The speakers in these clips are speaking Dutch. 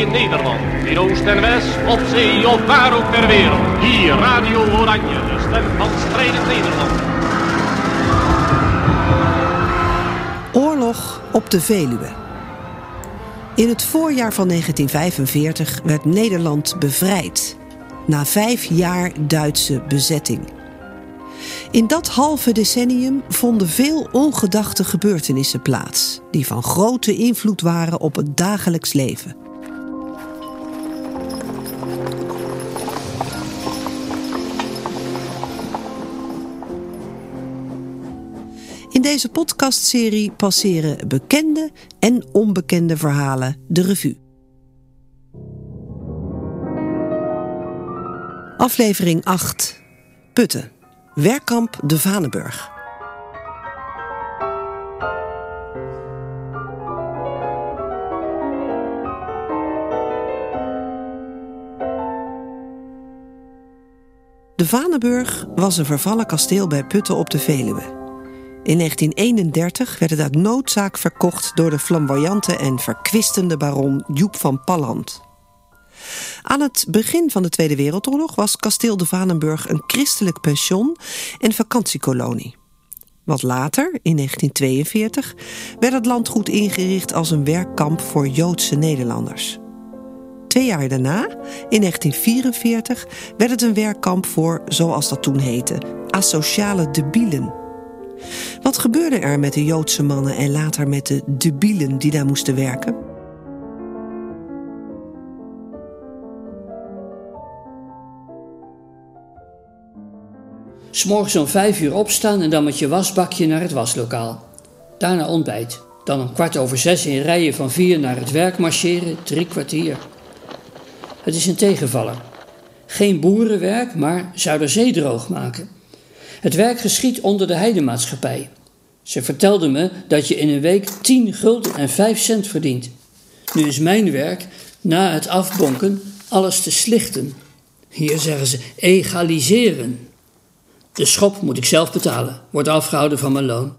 In Nederland, in Oost en West, op zee of waar ook ter wereld. Hier Radio Oranje, de stem van strijdend Nederland. Oorlog op de Veluwe. In het voorjaar van 1945 werd Nederland bevrijd. Na vijf jaar Duitse bezetting. In dat halve decennium vonden veel ongedachte gebeurtenissen plaats, die van grote invloed waren op het dagelijks leven. Deze podcastserie passeren bekende en onbekende verhalen de revue. Aflevering 8. Putten. Werkkamp de Vanenburg. De Vanenburg was een vervallen kasteel bij Putten op de Veluwe. In 1931 werd het uit noodzaak verkocht door de flamboyante en verkwistende baron Joep van Palland. Aan het begin van de Tweede Wereldoorlog was kasteel de Vanenburg een christelijk pension en vakantiekolonie. Wat later, in 1942, werd het landgoed ingericht als een werkkamp voor Joodse Nederlanders. Twee jaar daarna, in 1944, werd het een werkkamp voor, zoals dat toen heette, asociale debielen. Wat gebeurde er met de Joodse mannen en later met de debielen die daar moesten werken? S'morgens om vijf uur opstaan en dan met je wasbakje naar het waslokaal. Daarna ontbijt. Dan om kwart over zes in rijen van vier naar het werk marcheren, drie kwartier. Het is een tegenvaller. Geen boerenwerk, maar Zuiderzee droog maken. Het werk geschiet onder de heidemaatschappij. Ze vertelde me dat je in een week 10 gulden en 5 cent verdient. Nu is mijn werk, na het afbonken, alles te slichten. Hier zeggen ze egaliseren. De schop moet ik zelf betalen, wordt afgehouden van mijn loon.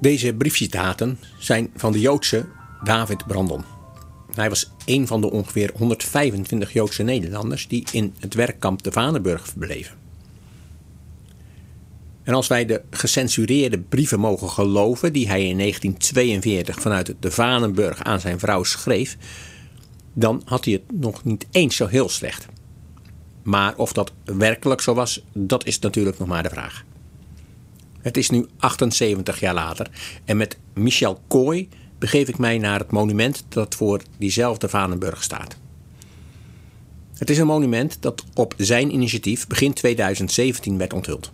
Deze briefcitaten zijn van de Joodse David Brandon. Hij was een van de ongeveer 125 Joodse Nederlanders die in het werkkamp de Vanenburg verbleven. En als wij de gecensureerde brieven mogen geloven die hij in 1942 vanuit de Vanenburg aan zijn vrouw schreef, dan had hij het nog niet eens zo heel slecht. Maar of dat werkelijk zo was, dat is natuurlijk nog maar de vraag. Het is nu 78 jaar later en met Michel Kooi begeef ik mij naar het monument dat voor diezelfde Vanenburg staat. Het is een monument dat op zijn initiatief begin 2017 werd onthuld.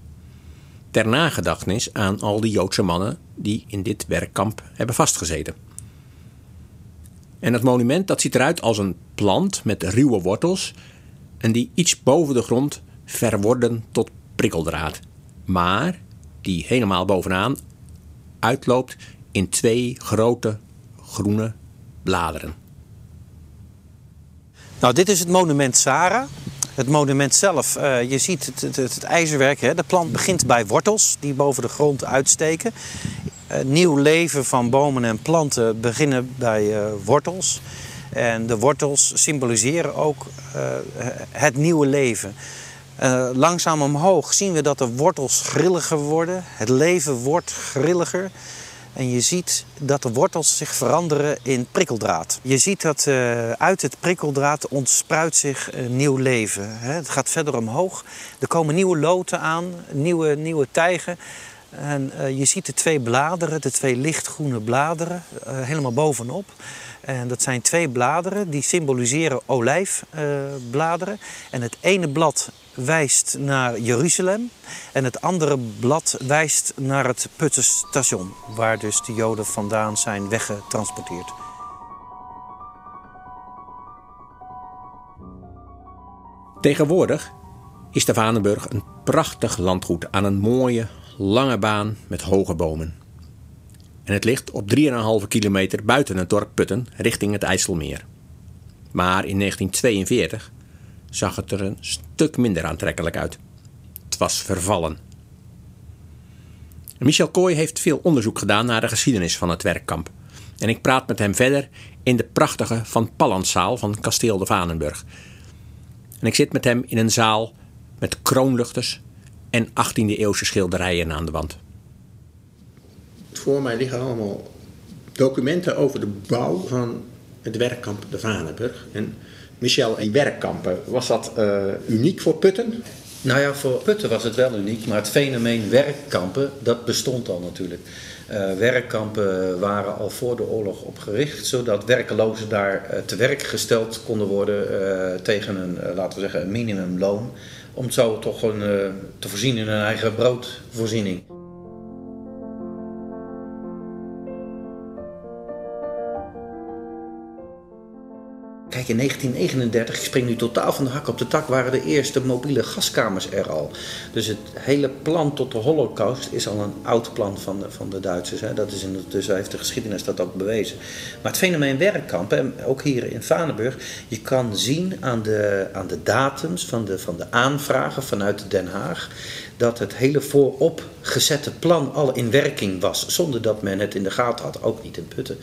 Ter nagedachtenis aan al die Joodse mannen die in dit werkkamp hebben vastgezeten. En het monument dat ziet eruit als een plant met ruwe wortels en die iets boven de grond verworden tot prikkeldraad, maar die helemaal bovenaan uitloopt in twee grote groene bladeren. Nou, dit is het monument Sarah. Het monument zelf, uh, je ziet het, het, ijzerwerk. Hè? De plant begint bij wortels die boven de grond uitsteken. Uh, nieuw leven van bomen en planten beginnen bij uh, wortels. En de wortels symboliseren ook het nieuwe leven. langzaam omhoog zien we dat de wortels grilliger worden. Het leven wordt grilliger. En je ziet dat de wortels zich veranderen in prikkeldraad. Je ziet dat uh, uit het prikkeldraad ontspruit zich nieuw leven. Hè. Het gaat verder omhoog. Er komen nieuwe loten aan, nieuwe, nieuwe tijgen. En uh, je ziet de twee bladeren, de twee lichtgroene bladeren, uh, helemaal bovenop. En dat zijn twee bladeren die symboliseren olijfbladeren. en het ene blad wijst naar Jeruzalem en het andere blad wijst naar het Puttenstation, waar dus de Joden vandaan zijn weggetransporteerd. Tegenwoordig is de Vanenburg een prachtig landgoed aan een mooie, lange baan met hoge bomen. En het ligt op 3,5 kilometer buiten het dorp Putten richting het IJsselmeer. Maar in 1942 zag het er een stuk minder aantrekkelijk uit. Het was vervallen. Michel Kooi heeft veel onderzoek gedaan naar de geschiedenis van het werkkamp. En ik praat met hem verder in de prachtige Van Pallandzaal van Kasteel de Vanenburg. En ik zit met hem in een zaal met kroonluchters en 18e-eeuwse schilderijen aan de wand. Voor mij liggen allemaal documenten over de bouw van het werkkamp de Vanenburg. En Michel, die werkkampen, was dat uh, uniek voor Putten? Nou ja, voor Putten was het wel uniek, maar het fenomeen werkkampen, dat bestond al natuurlijk. Uh, werkkampen waren al voor de oorlog opgericht, zodat werkelozen daar uh, te werk gesteld konden worden tegen een, laten we zeggen, een minimumloon. Om zo toch een, te voorzien in hun eigen broodvoorziening. In 1939, ik spring nu totaal van de hak op de tak, waren de eerste mobiele gaskamers er al. Dus het hele plan tot de holocaust is al een oud plan van de, van de Duitsers. Hè. Dat is intussen heeft de geschiedenis dat ook bewezen. Maar het fenomeen werkkampen, ook hier in Vanenburg, je kan zien aan de, aan de datums van de, van de aanvragen vanuit Den Haag dat het hele voorop gezette plan al in werking was, zonder dat men het in de gaten had, ook niet in Putten.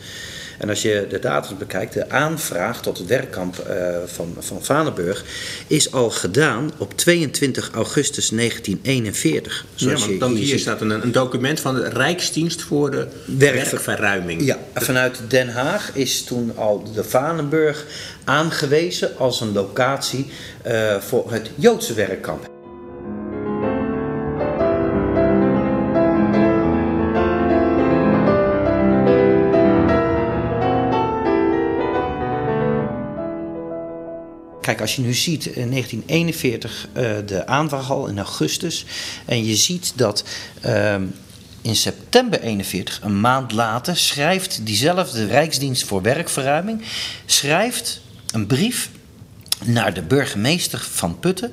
En als je de data bekijkt, de aanvraag tot het werkkamp uh, van, van Vanenburg is al gedaan op 22 augustus 1941. Zoals ja, want dan hier, hier staat een, een, document van de Rijksdienst voor de werkverruiming. Ja, vanuit Den Haag is toen al de Vanenburg aangewezen als een locatie uh, voor het Joodse werkkamp. Kijk, als je nu ziet in 1941 uh, de aanvraag al in augustus. En je ziet dat uh, in september 41, een maand later, schrijft diezelfde Rijksdienst voor Werkverruiming. Schrijft een brief naar de burgemeester van Putten.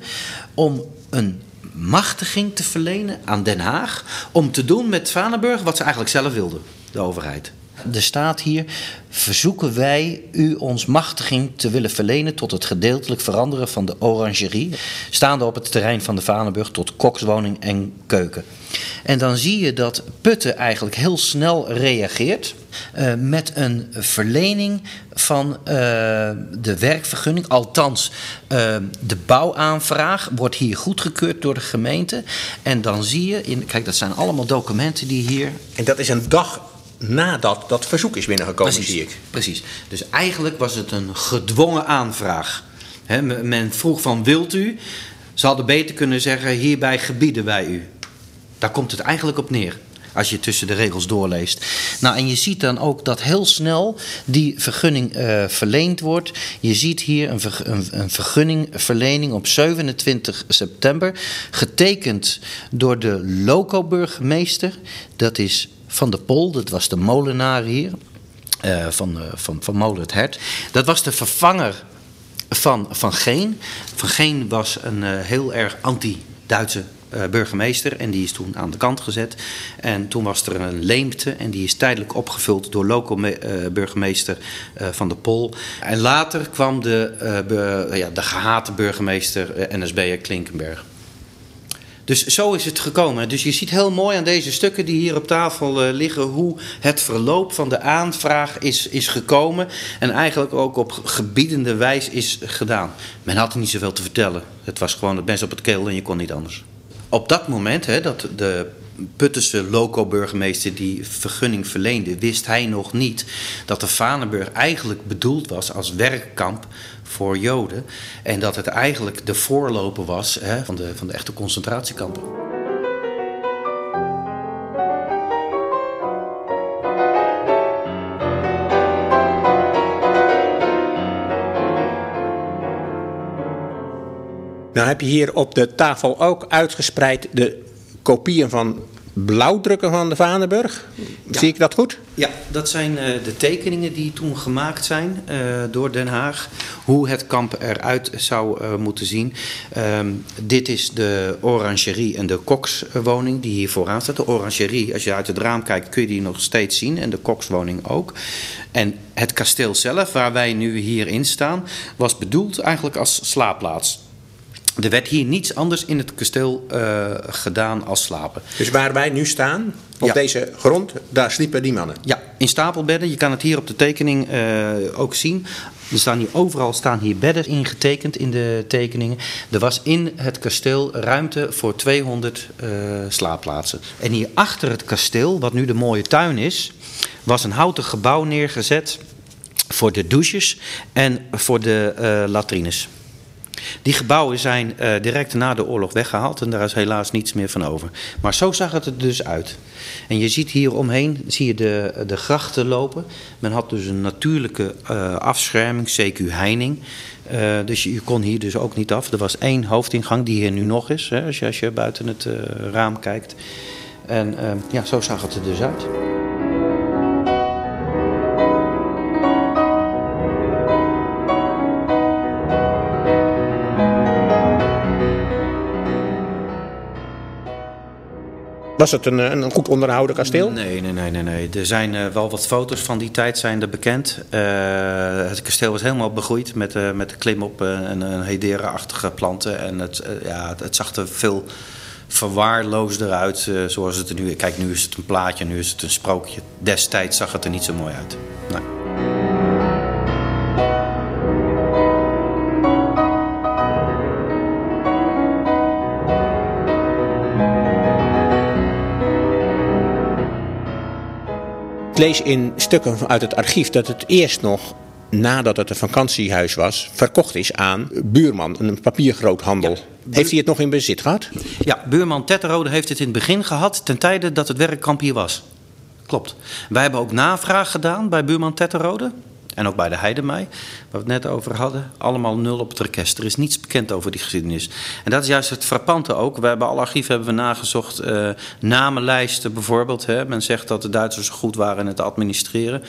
om een machtiging te verlenen aan Den Haag. om te doen met Vanenburg wat ze eigenlijk zelf wilden, de overheid. Er staat hier: verzoeken wij u ons machtiging te willen verlenen tot het gedeeltelijk veranderen van de orangerie, staande op het terrein van de Vanenburg tot kokswoning en keuken. En dan zie je dat Putten eigenlijk heel snel reageert uh, met een verlening van uh, de werkvergunning. Althans, uh, de bouwaanvraag wordt hier goedgekeurd door de gemeente. En dan zie je, in, kijk, dat zijn allemaal documenten die hier. En dat is een dag nadat dat verzoek is binnengekomen, precies, zie ik. Precies. Dus eigenlijk was het een gedwongen aanvraag. He, men vroeg van wilt u? Ze hadden beter kunnen zeggen hierbij gebieden wij u. Daar komt het eigenlijk op neer. Als je tussen de regels doorleest. Nou, en je ziet dan ook dat heel snel die vergunning uh, verleend wordt. Je ziet hier een, ver, een, een vergunningverlening op 27 september. Getekend door de loco-burgemeester. Dat is van de Pol, dat was de molenaar hier, uh, van, uh, van, van Molen het. Dat was de vervanger van Van Geen. Van Geen was een uh, heel erg anti-Duitse burgemeester en die is toen aan de kant gezet. En toen was er een leemte en die is tijdelijk opgevuld door loco-burgemeester van de Pol. En later kwam de, ja, de gehate burgemeester NSB'er Klinkenberg. Dus zo is het gekomen. Dus je ziet heel mooi aan deze stukken die hier op tafel uh, liggen hoe het verloop van de aanvraag is, is gekomen. En eigenlijk ook op gebiedende wijs is gedaan. Men had niet zoveel te vertellen. Het was gewoon het best op het keel en je kon niet anders. Op dat moment, hè, dat de Puttense loco-burgemeester die vergunning verleende, wist hij nog niet dat de Vanenburg eigenlijk bedoeld was als werkkamp voor Joden. En dat het eigenlijk de voorloper was hè, van, de, van de echte concentratiekampen. Nou heb je hier op de tafel ook uitgespreid de kopieën van blauwdrukken van de Vanenburg. Zie ik dat goed? Ja, dat zijn uh, de tekeningen die toen gemaakt zijn uh, door Den Haag. Hoe het kamp eruit zou uh, moeten zien. Um, dit is de orangerie en de kokswoning die hier vooraan staat. De orangerie, als je uit het raam kijkt, kun je die nog steeds zien. En de kokswoning ook. En het kasteel zelf, waar wij nu hierin staan, was bedoeld eigenlijk als slaapplaats. Er werd hier niets anders in het kasteel uh, gedaan als slapen. Dus waar wij nu staan, op Ja. deze grond, daar sliepen die mannen. Ja, in stapelbedden. Je kan het hier op de tekening eh, ook zien. Er staan hier overal staan hier bedden ingetekend in de tekeningen. Er was in het kasteel ruimte voor 200 eh, slaapplaatsen. En hier achter het kasteel, wat nu de mooie tuin is, was een houten gebouw neergezet voor de douches en voor de eh, latrines. Die gebouwen zijn eh, direct na de oorlog weggehaald en daar is helaas niets meer van over. Maar zo zag het er dus uit. En je ziet hier omheen zie je de, de grachten lopen. Men had dus een natuurlijke eh, afscherming, CQ heining. Eh, dus je, je kon hier dus ook niet af. Er was één hoofdingang die hier nu nog is, hè, als, je, als je buiten het raam kijkt. En ja, zo zag het er dus uit. Was het een, eh, een goed onderhouden kasteel? Nee, nee, nee, nee, nee. Er zijn eh, wel wat foto's van die tijd zijn er bekend. Eh, het kasteel was helemaal begroeid met, eh, met klimop en, en een hedera-achtige planten. En het, ja, het, zag er veel verwaarloosder uit zoals het er nu... Kijk, nu is het een plaatje, nu is het een sprookje. Destijds zag het er niet zo mooi uit. Nee. Ik lees in stukken uit het archief dat het eerst nog, nadat het een vakantiehuis was, verkocht is aan Buurman, een papiergroothandel. Heeft hij het nog in bezit gehad? Ja, buurman Tetterode heeft het in het begin gehad, ten tijde dat het werkkamp hier was. Klopt. Wij hebben ook navraag gedaan bij buurman Tetterode. En ook bij de Heidemei, waar we het net over hadden. Allemaal nul op het rekest. Er is niets bekend over die geschiedenis. En dat is juist het frappante ook. We hebben alle archieven hebben we nagezocht. eh, namenlijsten bijvoorbeeld. Hè. Men zegt dat de Duitsers goed waren in het administreren.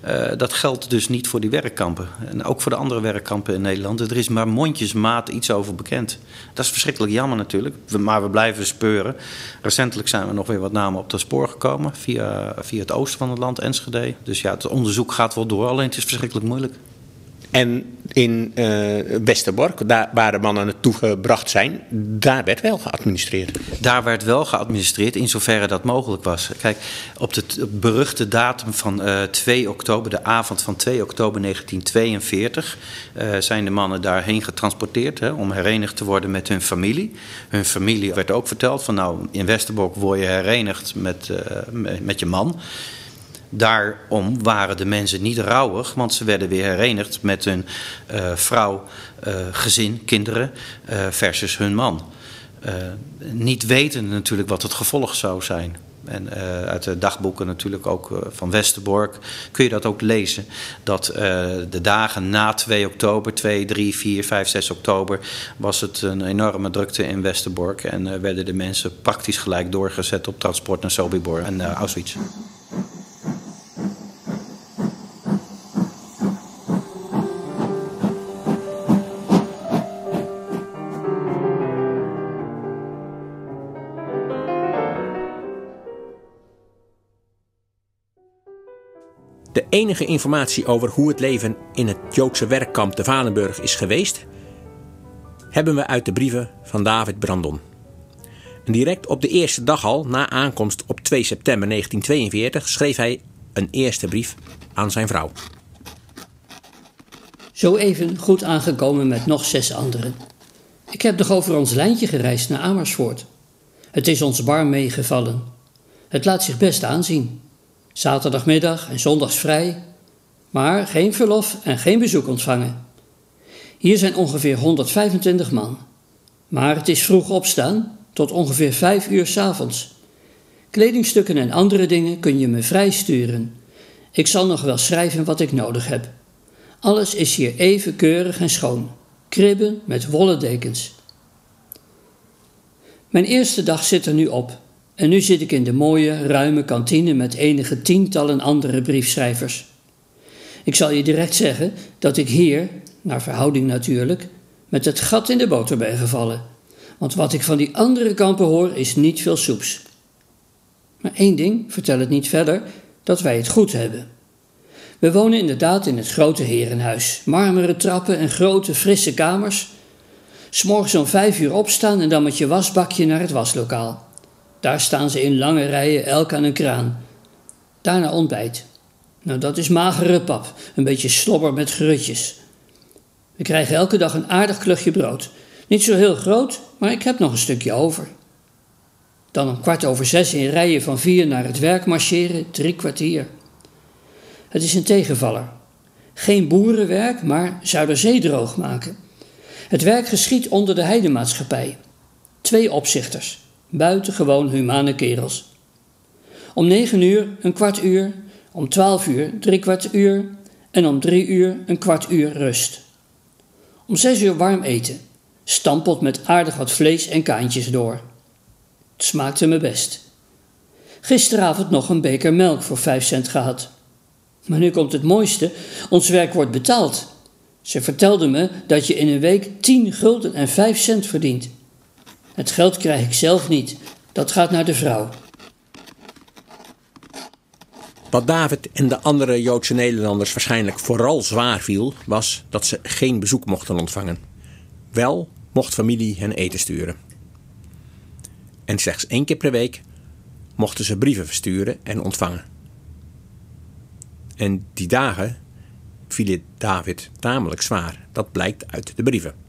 Eh, dat geldt dus niet voor die werkkampen. En ook voor de andere werkkampen in Nederland. Er is maar mondjesmaat iets over bekend. Dat is verschrikkelijk jammer natuurlijk. Maar we blijven speuren. Recentelijk zijn we nog weer wat namen op het spoor gekomen. Via, via het oosten van het land, Enschede. Dus ja, het onderzoek gaat wel door. Alleen het is verschrikkelijk moeilijk. En in eh, Westerbork, daar waar de mannen naartoe gebracht zijn, daar werd wel geadministreerd. Daar werd wel geadministreerd in zoverre dat mogelijk was. Kijk, op de beruchte datum van eh 2 oktober, de avond van 2 oktober 1942, eh, zijn de mannen daarheen getransporteerd hè, om herenigd te worden met hun familie. Hun familie werd ook verteld van nou, in Westerbork word je herenigd met, met, met je man. Daarom waren de mensen niet rouwig, want ze werden weer herenigd met hun eh, vrouw, eh, gezin, kinderen eh, versus hun man. Niet weten natuurlijk wat het gevolg zou zijn. En uit de dagboeken natuurlijk ook van Westerbork kun je dat ook lezen. Dat de dagen na 2 oktober, 2, 3, 4, 5, 6 oktober, was het een enorme drukte in Westerbork. En werden de mensen praktisch gelijk doorgezet op transport naar Sobibor en Auschwitz. De enige informatie over hoe het leven in het Joodse werkkamp de Vanenburg is geweest, hebben we uit de brieven van David Brandon. Direct op de eerste dag al, na aankomst op 2 september 1942, schreef hij een eerste brief aan zijn vrouw. Zo even goed aangekomen met nog zes anderen. Ik heb nog over ons lijntje gereisd naar Amersfoort. Het is ons bar meegevallen. Het laat zich best aanzien. Zaterdagmiddag en zondags vrij, maar geen verlof en geen bezoek ontvangen. Hier zijn ongeveer 125 man. Maar het is vroeg opstaan, tot ongeveer 5 uur 's avonds. Kledingstukken en andere dingen kun je me vrij sturen. Ik zal nog wel schrijven wat ik nodig heb. Alles is hier even keurig en schoon. Kribben met wollen dekens. Mijn eerste dag zit er nu op. En nu zit ik in de mooie, ruime kantine met enige tientallen andere briefschrijvers. Ik zal je direct zeggen dat ik hier, naar verhouding natuurlijk, met het gat in de boter ben gevallen. Want wat ik van die andere kampen hoor is niet veel soeps. Maar één ding, vertel het niet verder, dat wij het goed hebben. We wonen inderdaad in het grote herenhuis. Marmeren trappen en grote, frisse kamers. S'morgens om vijf uur opstaan en dan met je wasbakje naar het waslokaal. Daar staan ze in lange rijen, elk aan een kraan. Daarna ontbijt. Nou, dat is magere pap, een beetje slobber met grutjes. We krijgen elke dag een aardig klugje brood. Niet zo heel groot, maar ik heb nog een stukje over. Dan om kwart over zes in rijen van vier naar het werk marcheren, drie kwartier. Het is een tegenvaller. Geen boerenwerk, maar Zuiderzee droog maken. Het werk geschiet onder de heidemaatschappij. Twee opzichters, buitengewoon humane kerels. Om negen uur een kwart uur, om twaalf uur drie kwart uur en om drie uur een kwart uur rust. Om zes uur warm eten, stampot met aardig wat vlees en kaantjes door. Het smaakte me best. Gisteravond nog een beker melk voor vijf cent gehad. Maar nu komt het mooiste: ons werk wordt betaald. Ze vertelde me dat je in een week 10 gulden en 5 cent verdient. Het geld krijg ik zelf niet, dat gaat naar de vrouw. Wat David en de andere Joodse Nederlanders waarschijnlijk vooral zwaar viel, was dat ze geen bezoek mochten ontvangen. Wel mocht familie hen eten sturen. En slechts één keer per week mochten ze brieven versturen en ontvangen. En die dagen viel David tamelijk zwaar. Dat blijkt uit de brieven.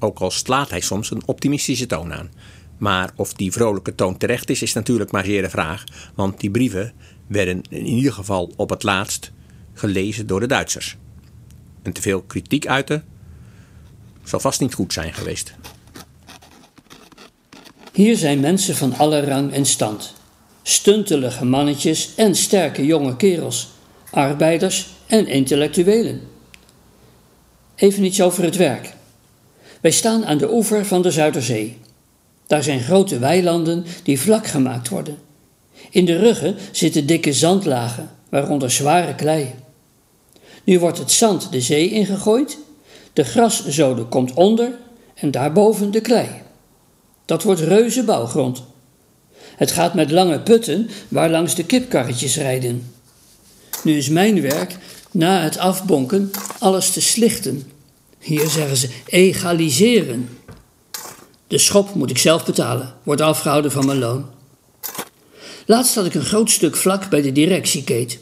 Ook al slaat hij soms een optimistische toon aan. Maar of die vrolijke toon terecht is, is natuurlijk maar zeer de vraag. Want die brieven werden in ieder geval op het laatst gelezen door de Duitsers. En te veel kritiek uiten zal vast niet goed zijn geweest. Hier zijn mensen van alle rang en stand. Stuntelige mannetjes en sterke jonge kerels. Arbeiders en intellectuelen. Even iets over het werk. Wij staan aan de oever van de Zuiderzee. Daar zijn grote weilanden die vlak gemaakt worden. In de ruggen zitten dikke zandlagen, waaronder zware klei. Nu wordt het zand de zee ingegooid, de graszode komt onder en daarboven de klei. Dat wordt reuze bouwgrond. Het gaat met lange putten waar langs de kipkarretjes rijden. Nu is mijn werk na het afbonken alles te slichten. Hier zeggen ze egaliseren. De schop moet ik zelf betalen, wordt afgehouden van mijn loon. Laatst had ik een groot stuk vlak bij de directiekeet.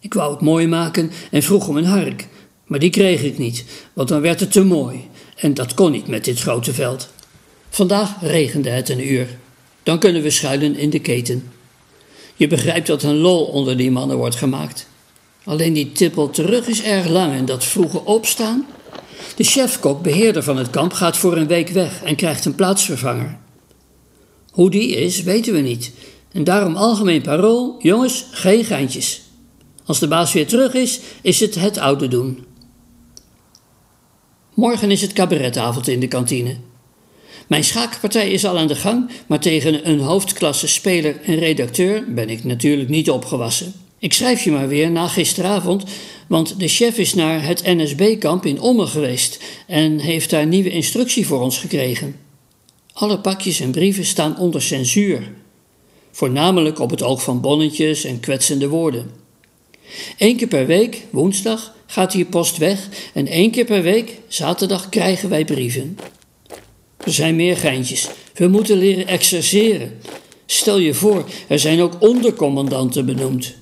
Ik wou het mooi maken en vroeg om een hark, maar die kreeg ik niet, want dan werd het te mooi en dat kon niet met dit grote veld. Vandaag regende het een uur. Dan kunnen we schuilen in de keten. Je begrijpt dat een lol onder die mannen wordt gemaakt. Alleen die tippel terug is erg lang en dat vroege opstaan. De chefkok, beheerder van het kamp, gaat voor een week weg en krijgt een plaatsvervanger. Hoe die is, weten we niet. En daarom algemeen parool: jongens, geen geintjes. Als de baas weer terug is, is het het oude doen. Morgen is het cabaretavond in de kantine. Mijn schaakpartij is al aan de gang, maar tegen een hoofdklasse speler en redacteur ben ik natuurlijk niet opgewassen. Ik schrijf je maar weer na gisteravond, want de chef is naar het NSB-kamp in Ommen geweest en heeft daar nieuwe instructie voor ons gekregen. Alle pakjes en brieven staan onder censuur, voornamelijk op het oog van bonnetjes en kwetsende woorden. Eén keer per week, woensdag, gaat hier post weg en één keer per week, zaterdag, krijgen wij brieven. Er zijn meer geintjes. We moeten leren exerceren. Stel je voor, er zijn ook ondercommandanten benoemd.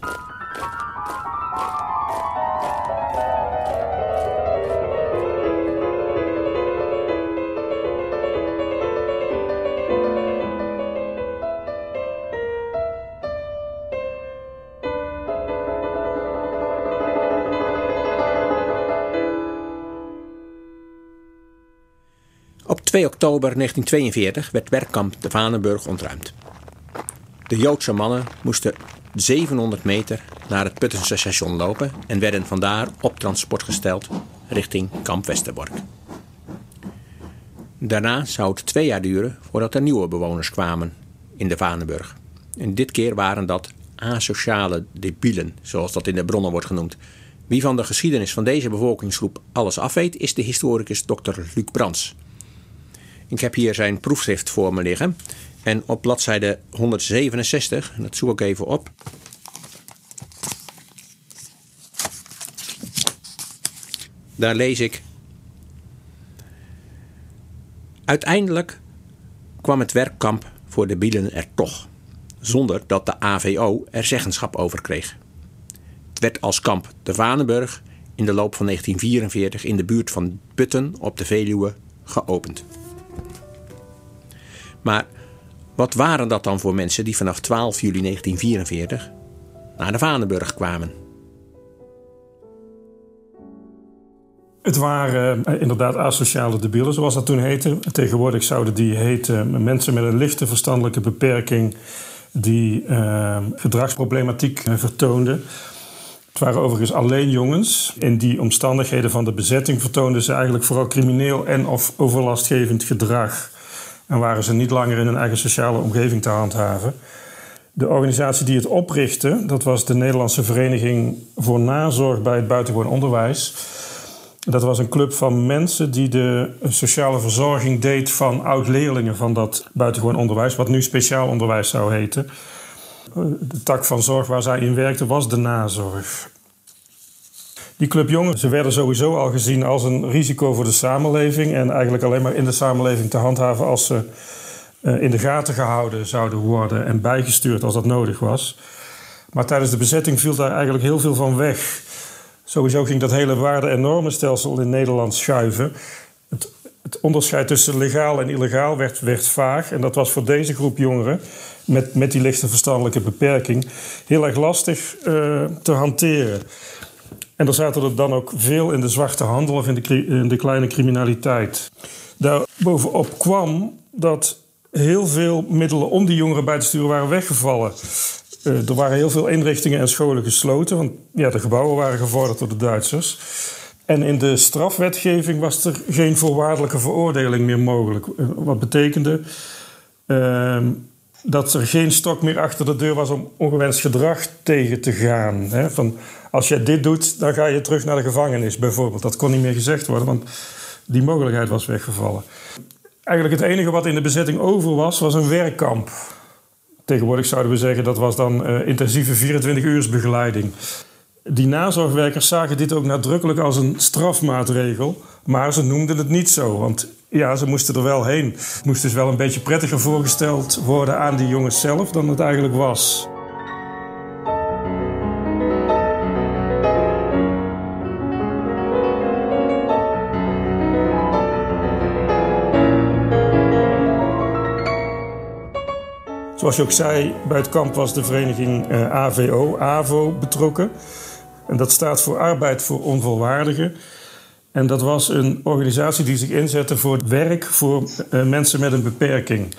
2 oktober 1942 werd werkkamp de Vanenburg ontruimd. De Joodse mannen moesten 700 meter naar het Puttense station lopen en werden vandaar op transport gesteld richting kamp Westerbork. Daarna zou het twee jaar duren voordat er nieuwe bewoners kwamen in de Vanenburg. En dit keer waren dat asociale debielen, zoals dat in de bronnen wordt genoemd. Wie van de geschiedenis van deze bevolkingsgroep alles afweet, is de historicus Dr. Luc Brands. Ik heb hier zijn proefschrift voor me liggen. En op bladzijde 167, en dat zoek ik even op. Daar lees ik. Uiteindelijk kwam het werkkamp voor de Bielen er toch, zonder dat de AVO er zeggenschap over kreeg. Het werd als kamp de Vanenburg in de loop van 1944 in de buurt van Putten op de Veluwe geopend. Maar wat waren dat dan voor mensen die vanaf 12 juli 1944 naar de Vanenburg kwamen? Het waren uh, inderdaad asociale debielen, zoals dat toen heette. Tegenwoordig zouden die heten mensen met een lichte verstandelijke beperking die uh, gedragsproblematiek uh, vertoonden. Het waren overigens alleen jongens. In die omstandigheden van de bezetting vertoonden ze eigenlijk vooral crimineel en of overlastgevend gedrag. En waren ze niet langer in hun eigen sociale omgeving te handhaven. De organisatie die het oprichtte, dat was de Nederlandse Vereniging voor Nazorg bij het Buitengewoon Onderwijs. Dat was een club van mensen die de sociale verzorging deed van oud-leerlingen van dat buitengewoon onderwijs, wat nu speciaal onderwijs zou heten. De tak van zorg waar zij in werkte was de nazorg. Die club jongen, ze werden sowieso al gezien als een risico voor de samenleving en eigenlijk alleen maar in de samenleving te handhaven als ze eh, in de gaten gehouden zouden worden en bijgestuurd als dat nodig was. Maar tijdens de bezetting viel daar eigenlijk heel veel van weg. Sowieso ging dat hele waarde- en normenstelsel in Nederland schuiven. Het, het, onderscheid tussen legaal en illegaal werd, werd vaag. En dat was voor deze groep jongeren met, met die lichte verstandelijke beperking heel erg lastig uh, te hanteren. En er zaten er dan ook veel in de zwarte handel of in de, in de kleine criminaliteit. Daarbovenop kwam dat heel veel middelen om die jongeren bij te sturen waren weggevallen. Uh, er waren heel veel inrichtingen en scholen gesloten, want ja, de gebouwen waren gevorderd door de Duitsers. En in de strafwetgeving was er geen voorwaardelijke veroordeling meer mogelijk. Uh, wat betekende uh, dat er geen stok meer achter de deur was om ongewenst gedrag tegen te gaan. Hè? Van, als je dit doet, dan ga je terug naar de gevangenis bijvoorbeeld. Dat kon niet meer gezegd worden, want die mogelijkheid was weggevallen. Eigenlijk het enige wat in de bezetting over was, was een werkkamp. Tegenwoordig zouden we zeggen dat was dan uh, intensieve 24 uur begeleiding. Die nazorgwerkers zagen dit ook nadrukkelijk als een strafmaatregel, maar ze noemden het niet zo, want ja, ze moesten er wel heen. Het moest dus wel een beetje prettiger voorgesteld worden aan die jongens zelf dan het eigenlijk was. Zoals je ook zei, bij het kamp was de vereniging uh, AVO, AVO betrokken. En dat staat voor Arbeid voor Onvolwaardigen. En dat was een organisatie die zich inzette voor werk voor uh, mensen met een beperking.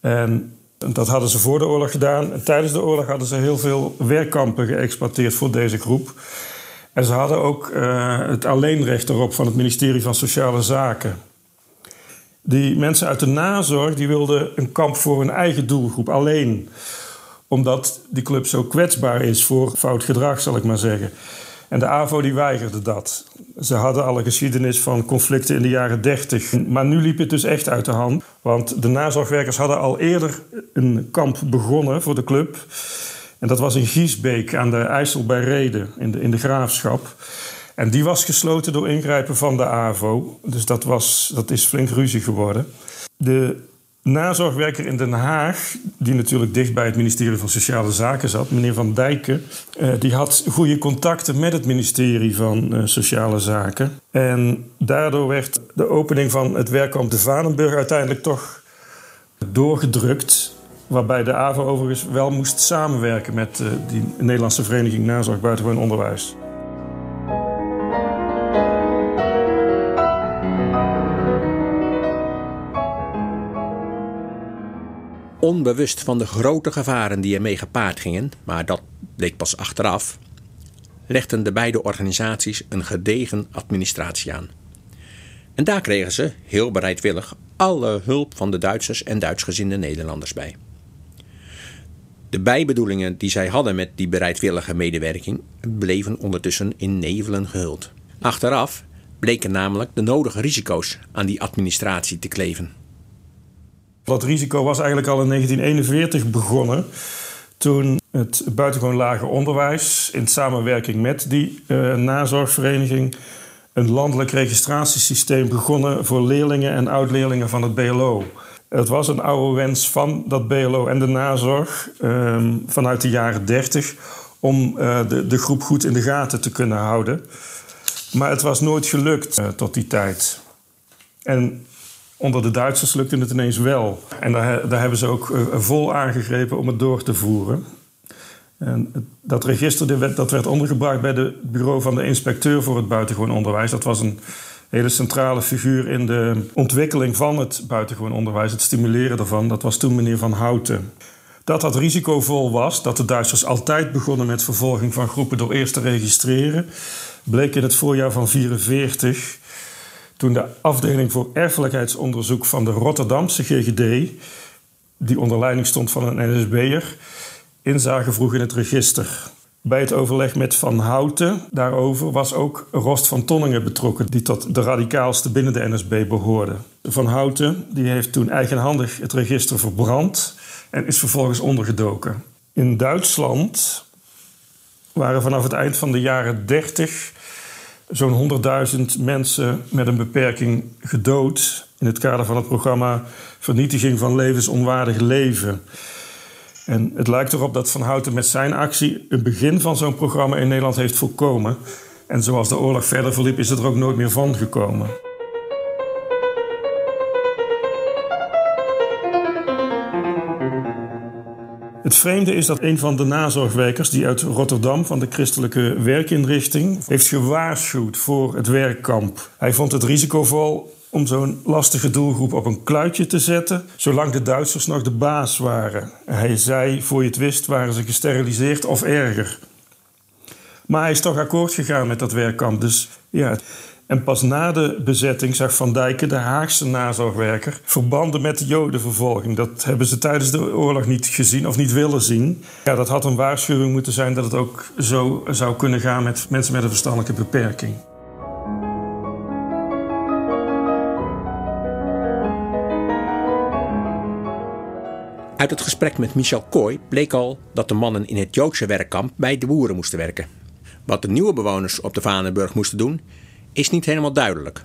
En dat hadden ze voor de oorlog gedaan. En tijdens de oorlog hadden ze heel veel werkkampen geëxploiteerd voor deze groep. En ze hadden ook uh, het alleenrecht erop van het ministerie van Sociale Zaken. Die mensen uit de nazorg die wilden een kamp voor hun eigen doelgroep alleen. Omdat die club zo kwetsbaar is voor fout gedrag, zal ik maar zeggen. En de AVO die weigerde dat. Ze hadden alle geschiedenis van conflicten in de jaren 30. Maar nu liep het dus echt uit de hand. Want de nazorgwerkers hadden al eerder een kamp begonnen voor de club. En dat was in Giesbeek aan de IJssel bij Reden in de, in de graafschap. En die was gesloten door ingrijpen van de AVO. Dus dat, was, dat is flink ruzie geworden. De nazorgwerker in Den Haag, die natuurlijk dicht bij het ministerie van Sociale Zaken zat, meneer Van Dijken, uh, die had goede contacten met het ministerie van uh, Sociale Zaken. En daardoor werd de opening van het werkkamp de Vanenburg uiteindelijk toch doorgedrukt. Waarbij de AVO overigens wel moest samenwerken met uh, die Nederlandse Vereniging Nazorg Buitengewoon Onderwijs. Onbewust van de grote gevaren die ermee gepaard gingen, maar dat bleek pas achteraf, legden de beide organisaties een gedegen administratie aan. En daar kregen ze, heel bereidwillig, alle hulp van de Duitsers en Duitsgezinde Nederlanders bij. De bijbedoelingen die zij hadden met die bereidwillige medewerking bleven ondertussen in nevelen gehuld. Achteraf bleken namelijk de nodige risico's aan die administratie te kleven. Dat risico was eigenlijk al in 1941 begonnen. Toen het buitengewoon lager onderwijs in samenwerking met die uh, nazorgvereniging een landelijk registratiesysteem begonnen voor leerlingen en oud-leerlingen van het BLO. Het was een oude wens van dat BLO en de nazorg ehm, vanuit de jaren 30 om uh, de, de groep goed in de gaten te kunnen houden. Maar het was nooit gelukt uh, tot die tijd. En onder de Duitsers lukte het ineens wel. En daar, daar hebben ze ook uh, vol aangegrepen om het door te voeren. En dat register dat werd ondergebracht bij het bureau van de inspecteur voor het buitengewoon onderwijs. Dat was een hele centrale figuur in de ontwikkeling van het buitengewoon onderwijs, het stimuleren daarvan. Dat was toen meneer Van Houten. Dat dat risicovol was, dat de Duitsers altijd begonnen met vervolging van groepen door eerst te registreren, bleek in het voorjaar van 1944, toen de afdeling voor erfelijkheidsonderzoek van de Rotterdamse GGD, die onder leiding stond van een NSB'er, inzage vroeg in het register. Bij het overleg met Van Houten daarover was ook Rost van Tonningen betrokken, die tot de radicaalste binnen de NSB behoorde. Van Houten die heeft toen eigenhandig het register verbrand en is vervolgens ondergedoken. In Duitsland waren vanaf het eind van de jaren 30 zo'n 100.000 mensen met een beperking gedood in het kader van het programma Vernietiging van levensonwaardig leven. En het lijkt erop dat Van Houten met zijn actie het begin van zo'n programma in Nederland heeft voorkomen. En zoals de oorlog verder verliep, is het er ook nooit meer van gekomen. Het vreemde is dat een van de nazorgwerkers, die uit Rotterdam van de christelijke werkinrichting, heeft gewaarschuwd voor het werkkamp. Hij vond het risicovol om zo'n lastige doelgroep op een kluitje te zetten, zolang de Duitsers nog de baas waren. Hij zei, voor je het wist, waren ze gesteriliseerd of erger. Maar hij is toch akkoord gegaan met dat werkkamp. Dus ja. En pas na de bezetting zag Van Dijken, de Haagse nazorgwerker, verbanden met de Jodenvervolging. Dat hebben ze tijdens de oorlog niet gezien of niet willen zien. Ja, dat had een waarschuwing moeten zijn dat het ook zo zou kunnen gaan met mensen met een verstandelijke beperking. Uit het gesprek met Michel Kooi bleek al dat de mannen in het Joodse werkkamp bij de boeren moesten werken. Wat de nieuwe bewoners op de Vanenburg moesten doen, is niet helemaal duidelijk.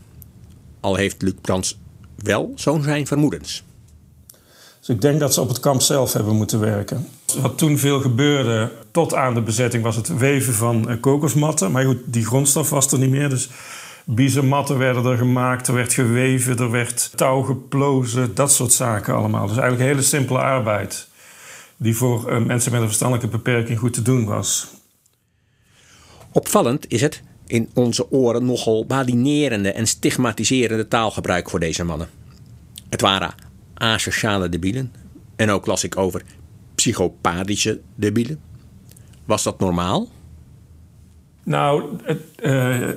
Al heeft Luc Prans wel zo'n zijn vermoedens. Dus ik denk dat ze op het kamp zelf hebben moeten werken. Wat toen veel gebeurde, tot aan de bezetting, was het weven van eh, kokosmatten. Maar goed, die grondstof was er niet meer. Dus Biezenmatten werden er gemaakt, er werd geweven, er werd touw geplozen, dat soort zaken allemaal. Dus eigenlijk hele simpele arbeid die voor uh, mensen met een verstandelijke beperking goed te doen was. Opvallend is het in onze oren nogal badinerende en stigmatiserende taalgebruik voor deze mannen. Het waren asociale debielen en ook las ik over psychopathische debielen. Was dat normaal? Nou, het, uh,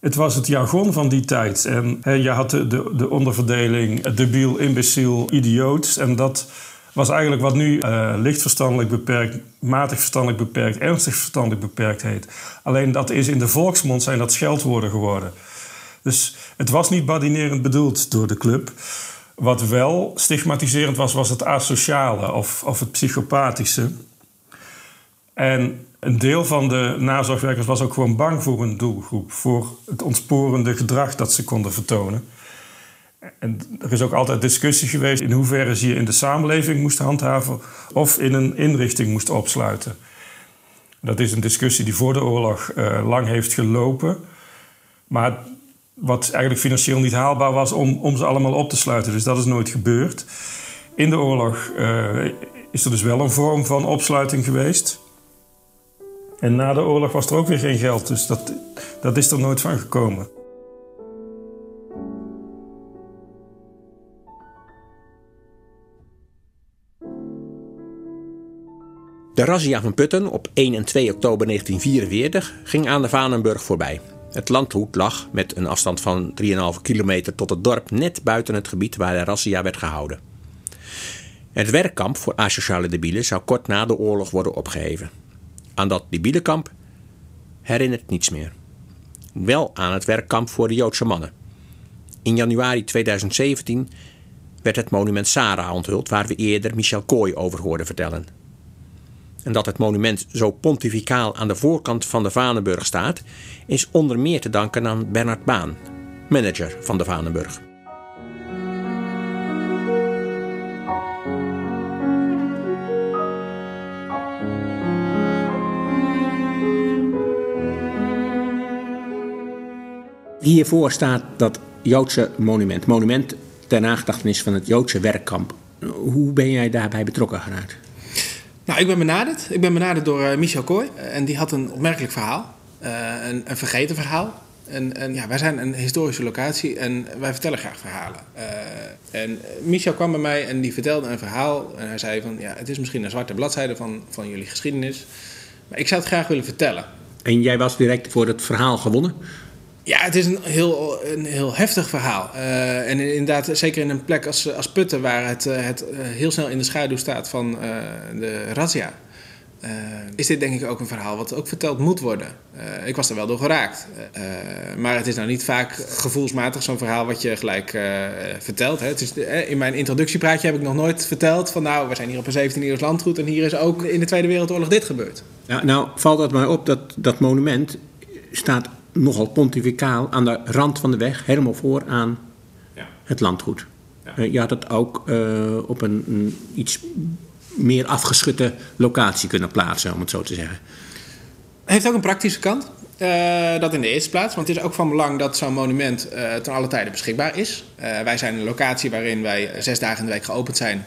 het was het jargon van die tijd. En je had de, de, de onderverdeling debiel, imbeciel, idioot. En dat was eigenlijk wat nu uh, licht verstandelijk beperkt, matig verstandelijk beperkt, ernstig verstandelijk beperkt heet. Alleen dat is in de volksmond zijn dat scheldwoorden geworden. Dus het was niet badinerend bedoeld door de club. Wat wel stigmatiserend was, was het asociale of, of het psychopathische. En een deel van de nazorgwerkers was ook gewoon bang voor een doelgroep, voor het ontsporende gedrag dat ze konden vertonen. En er is ook altijd discussie geweest in hoeverre ze je in de samenleving moest handhaven of in een inrichting moest opsluiten. Dat is een discussie die voor de oorlog uh, lang heeft gelopen, maar wat eigenlijk financieel niet haalbaar was om, om ze allemaal op te sluiten. Dus dat is nooit gebeurd. In de oorlog uh, is er dus wel een vorm van opsluiting geweest. En na de oorlog was er ook weer geen geld, dus dat, dat is er nooit van gekomen. De razzia van Putten op 1 en 2 oktober 1944 ging aan de Vanenburg voorbij. Het landgoed lag met een afstand van 3,5 kilometer tot het dorp net buiten het gebied waar de razzia werd gehouden. Het werkkamp voor asociale debielen zou kort na de oorlog worden opgeheven. Aan dat debielenkamp herinnert niets meer. Wel aan het werkkamp voor de Joodse mannen. In januari 2017 werd het monument Sarah onthuld, waar we eerder Michel Kooi over hoorden vertellen. En dat het monument zo pontificaal aan de voorkant van de Vanenburg staat, is onder meer te danken aan Bernard Baan, manager van de Vanenburg. Hiervoor staat dat Joodse monument. Monument ter nagedachtenis van het Joodse werkkamp. Hoe ben jij daarbij betrokken geraakt? Nou, ik ben benaderd. Ik ben benaderd door uh, Michel Kooi. en die had een opmerkelijk verhaal. Uh, een, een, vergeten verhaal. En, ja, wij zijn een historische locatie en wij vertellen graag verhalen. En Michel kwam bij mij en die vertelde een verhaal. En hij zei van, ja, het is misschien een zwarte bladzijde van, van jullie geschiedenis. Maar ik zou het graag willen vertellen. En jij was direct voor het verhaal gewonnen? Ja, het is een heel, een heel heftig verhaal. Uh, en inderdaad, zeker in een plek als, als Putten, waar het, het heel snel in de schaduw staat van de razzia. Is dit denk ik ook een verhaal wat ook verteld moet worden. ik was er wel door geraakt. maar het is nou niet vaak gevoelsmatig zo'n verhaal wat je gelijk vertelt. Hè. Het is, in mijn introductiepraatje heb ik nog nooit verteld van nou, we zijn hier op een 17e eeuws landgoed en hier is ook in de Tweede Wereldoorlog dit gebeurd. Ja, nou valt het mij op dat dat monument staat nogal pontificaal aan de rand van de weg, helemaal voor aan ja. het landgoed. Ja. Uh, je had het ook uh, op een, een, iets meer afgeschutte locatie kunnen plaatsen, om het zo te zeggen. Het heeft ook een praktische kant. Uh, dat in de eerste plaats, want het is ook van belang dat zo'n monument uh, ten alle tijde beschikbaar is. Uh, wij zijn een locatie waarin wij zes dagen in de week geopend zijn,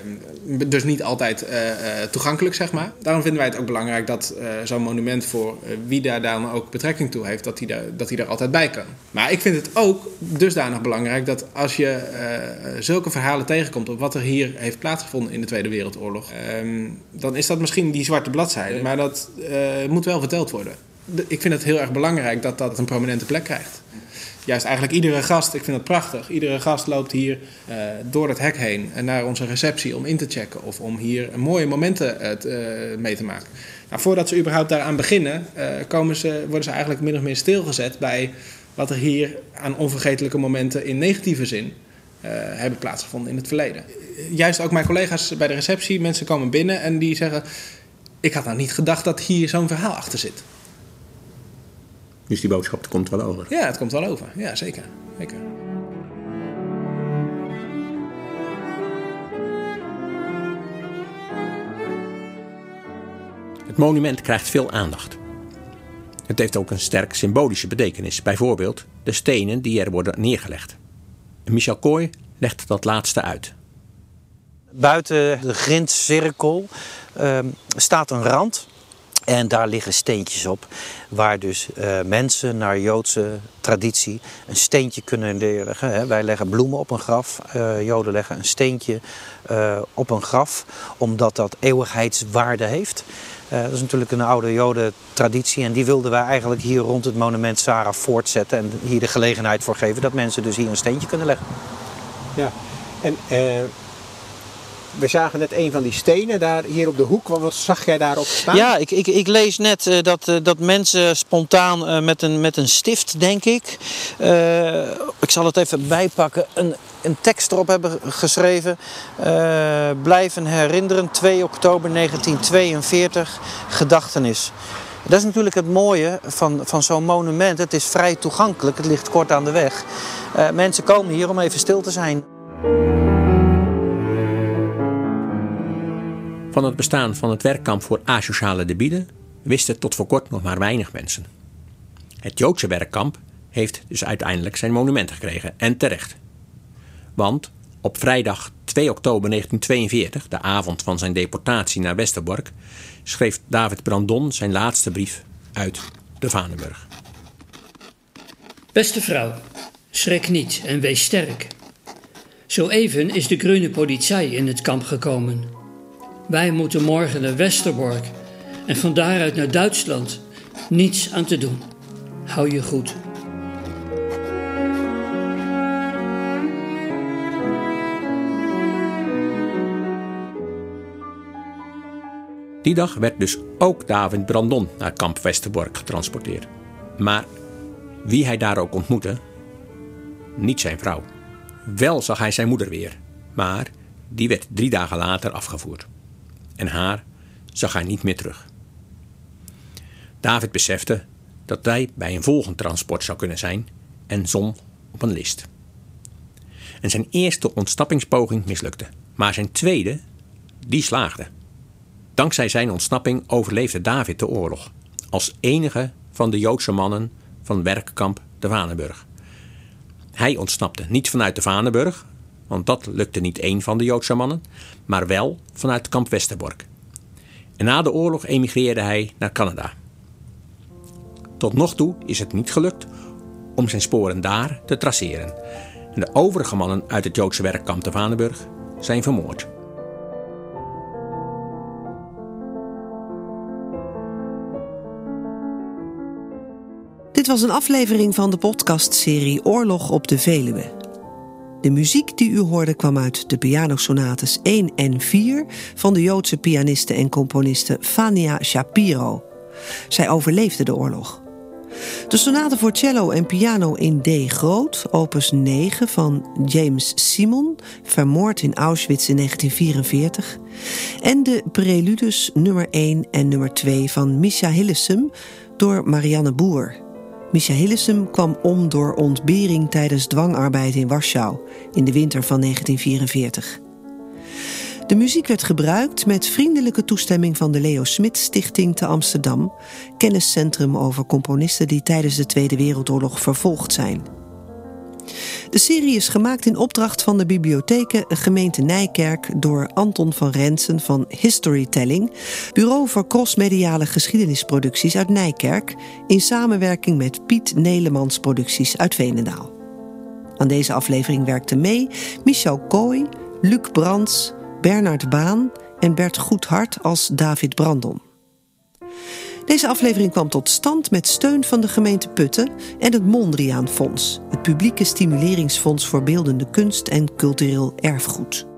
dus niet altijd toegankelijk, zeg maar. Daarom vinden wij het ook belangrijk dat zo'n monument voor wie daar dan ook betrekking toe heeft, dat hij daar, dat hij er altijd bij kan. Maar ik vind het ook dusdanig belangrijk dat als je zulke verhalen tegenkomt op wat er hier heeft plaatsgevonden in de Tweede Wereldoorlog, ehm, dan is dat misschien die zwarte bladzijde, maar dat moet wel verteld worden ik vind het heel erg belangrijk dat dat een prominente plek krijgt. Juist eigenlijk iedere gast, ik vind het prachtig, iedere gast loopt hier uh, door het hek heen naar onze receptie om in te checken of om hier mooie momenten uh, te, uh, mee te maken. Nou, voordat ze überhaupt daaraan beginnen, komen ze, worden ze eigenlijk min of meer stilgezet bij wat er hier aan onvergetelijke momenten in negatieve zin hebben plaatsgevonden in het verleden. Juist ook mijn collega's bij de receptie, mensen komen binnen en die zeggen: Ik had nou niet gedacht dat hier zo'n verhaal achter zit. Dus die boodschap komt wel over. Ja, het komt wel over. Ja, zeker. zeker. Het monument krijgt veel aandacht. Het heeft ook een sterk symbolische betekenis. Bijvoorbeeld de stenen die er worden neergelegd. Michel Kooi legt dat laatste uit. Buiten de grindcirkel uh, staat een rand en daar liggen steentjes op, waar dus uh, mensen naar Joodse traditie een steentje kunnen neerleggen. Hè. Wij leggen bloemen op een graf, uh, Joden leggen een steentje uh, op een graf, omdat dat eeuwigheidswaarde heeft. dat is natuurlijk een oude Joden traditie en die wilden wij eigenlijk hier rond het monument Sarah voortzetten en hier de gelegenheid voor geven dat mensen dus hier een steentje kunnen leggen. Ja, en we zagen net een van die stenen daar hier op de hoek. Wat zag jij daarop staan? Ja, ik, ik, ik lees net uh, dat, uh, dat mensen spontaan uh, met, een, met een stift, denk ik. ik zal het even bijpakken. Een, een tekst erop hebben geschreven. blijven herinneren, 2 oktober 1942, gedachtenis. Dat is natuurlijk het mooie van, van zo'n monument. Het is vrij toegankelijk, het ligt kort aan de weg. mensen komen hier om even stil te zijn. Van het bestaan van het werkkamp voor asociale debielen wisten tot voor kort nog maar weinig mensen. Het Joodse werkkamp heeft dus uiteindelijk zijn monument gekregen en terecht. Want op vrijdag 2 oktober 1942, de avond van zijn deportatie naar Westerbork, schreef David Brandon zijn laatste brief uit de Vanenburg. Beste vrouw, schrik niet en wees sterk. Zo even is de groene politie in het kamp gekomen. Wij moeten morgen naar Westerbork en van daaruit naar Duitsland. Niets aan te doen. Hou je goed. Die dag werd dus ook David Brandon naar kamp Westerbork getransporteerd. Maar wie hij daar ook ontmoette, niet zijn vrouw. Wel zag hij zijn moeder weer, maar die werd drie dagen later afgevoerd en haar zag hij niet meer terug. David besefte dat hij bij een volgend transport zou kunnen zijn en zon op een list. En zijn eerste ontsnappingspoging mislukte, maar zijn tweede, die slaagde. Dankzij zijn ontsnapping overleefde David de oorlog, als enige van de Joodse mannen van werkkamp de Vanenburg. Hij ontsnapte niet vanuit de Vanenburg, want dat lukte niet één van de Joodse mannen, maar wel vanuit kamp Westerbork. En na de oorlog emigreerde hij naar Canada. Tot nog toe is het niet gelukt om zijn sporen daar te traceren. En de overige mannen uit het Joodse werkkamp de Vanenburg zijn vermoord. Dit was een aflevering van de podcastserie Oorlog op de Veluwe. De muziek die u hoorde kwam uit de pianosonates 1 en 4 van de Joodse pianiste en componiste Fania Shapiro. Zij overleefde de oorlog. De sonate voor cello en piano in D groot, opus 9 van James Simon, vermoord in Auschwitz in 1944. En de preludes nummer 1 en nummer 2 van Misha Hillesum door Marianne Boer. Misha kwam om door ontbering tijdens dwangarbeid in Warschau in de winter van 1944. De muziek werd gebruikt met vriendelijke toestemming van de Leo Smit Stichting te Amsterdam, kenniscentrum over componisten die tijdens de Tweede Wereldoorlog vervolgd zijn. De serie is gemaakt in opdracht van de bibliotheken gemeente Nijkerk door Anton van Rensen van Historytelling, bureau voor crossmediale geschiedenisproducties uit Nijkerk, in samenwerking met Piet Nelemans Producties uit Veenendaal. Aan deze aflevering werkten mee Michel Kooi, Luc Brands, Bernard Baan en Bert Goedhart als David Brandon. Deze aflevering kwam tot stand met steun van de gemeente Putten en het Mondriaan Fonds, het publieke stimuleringsfonds voor beeldende kunst en cultureel erfgoed.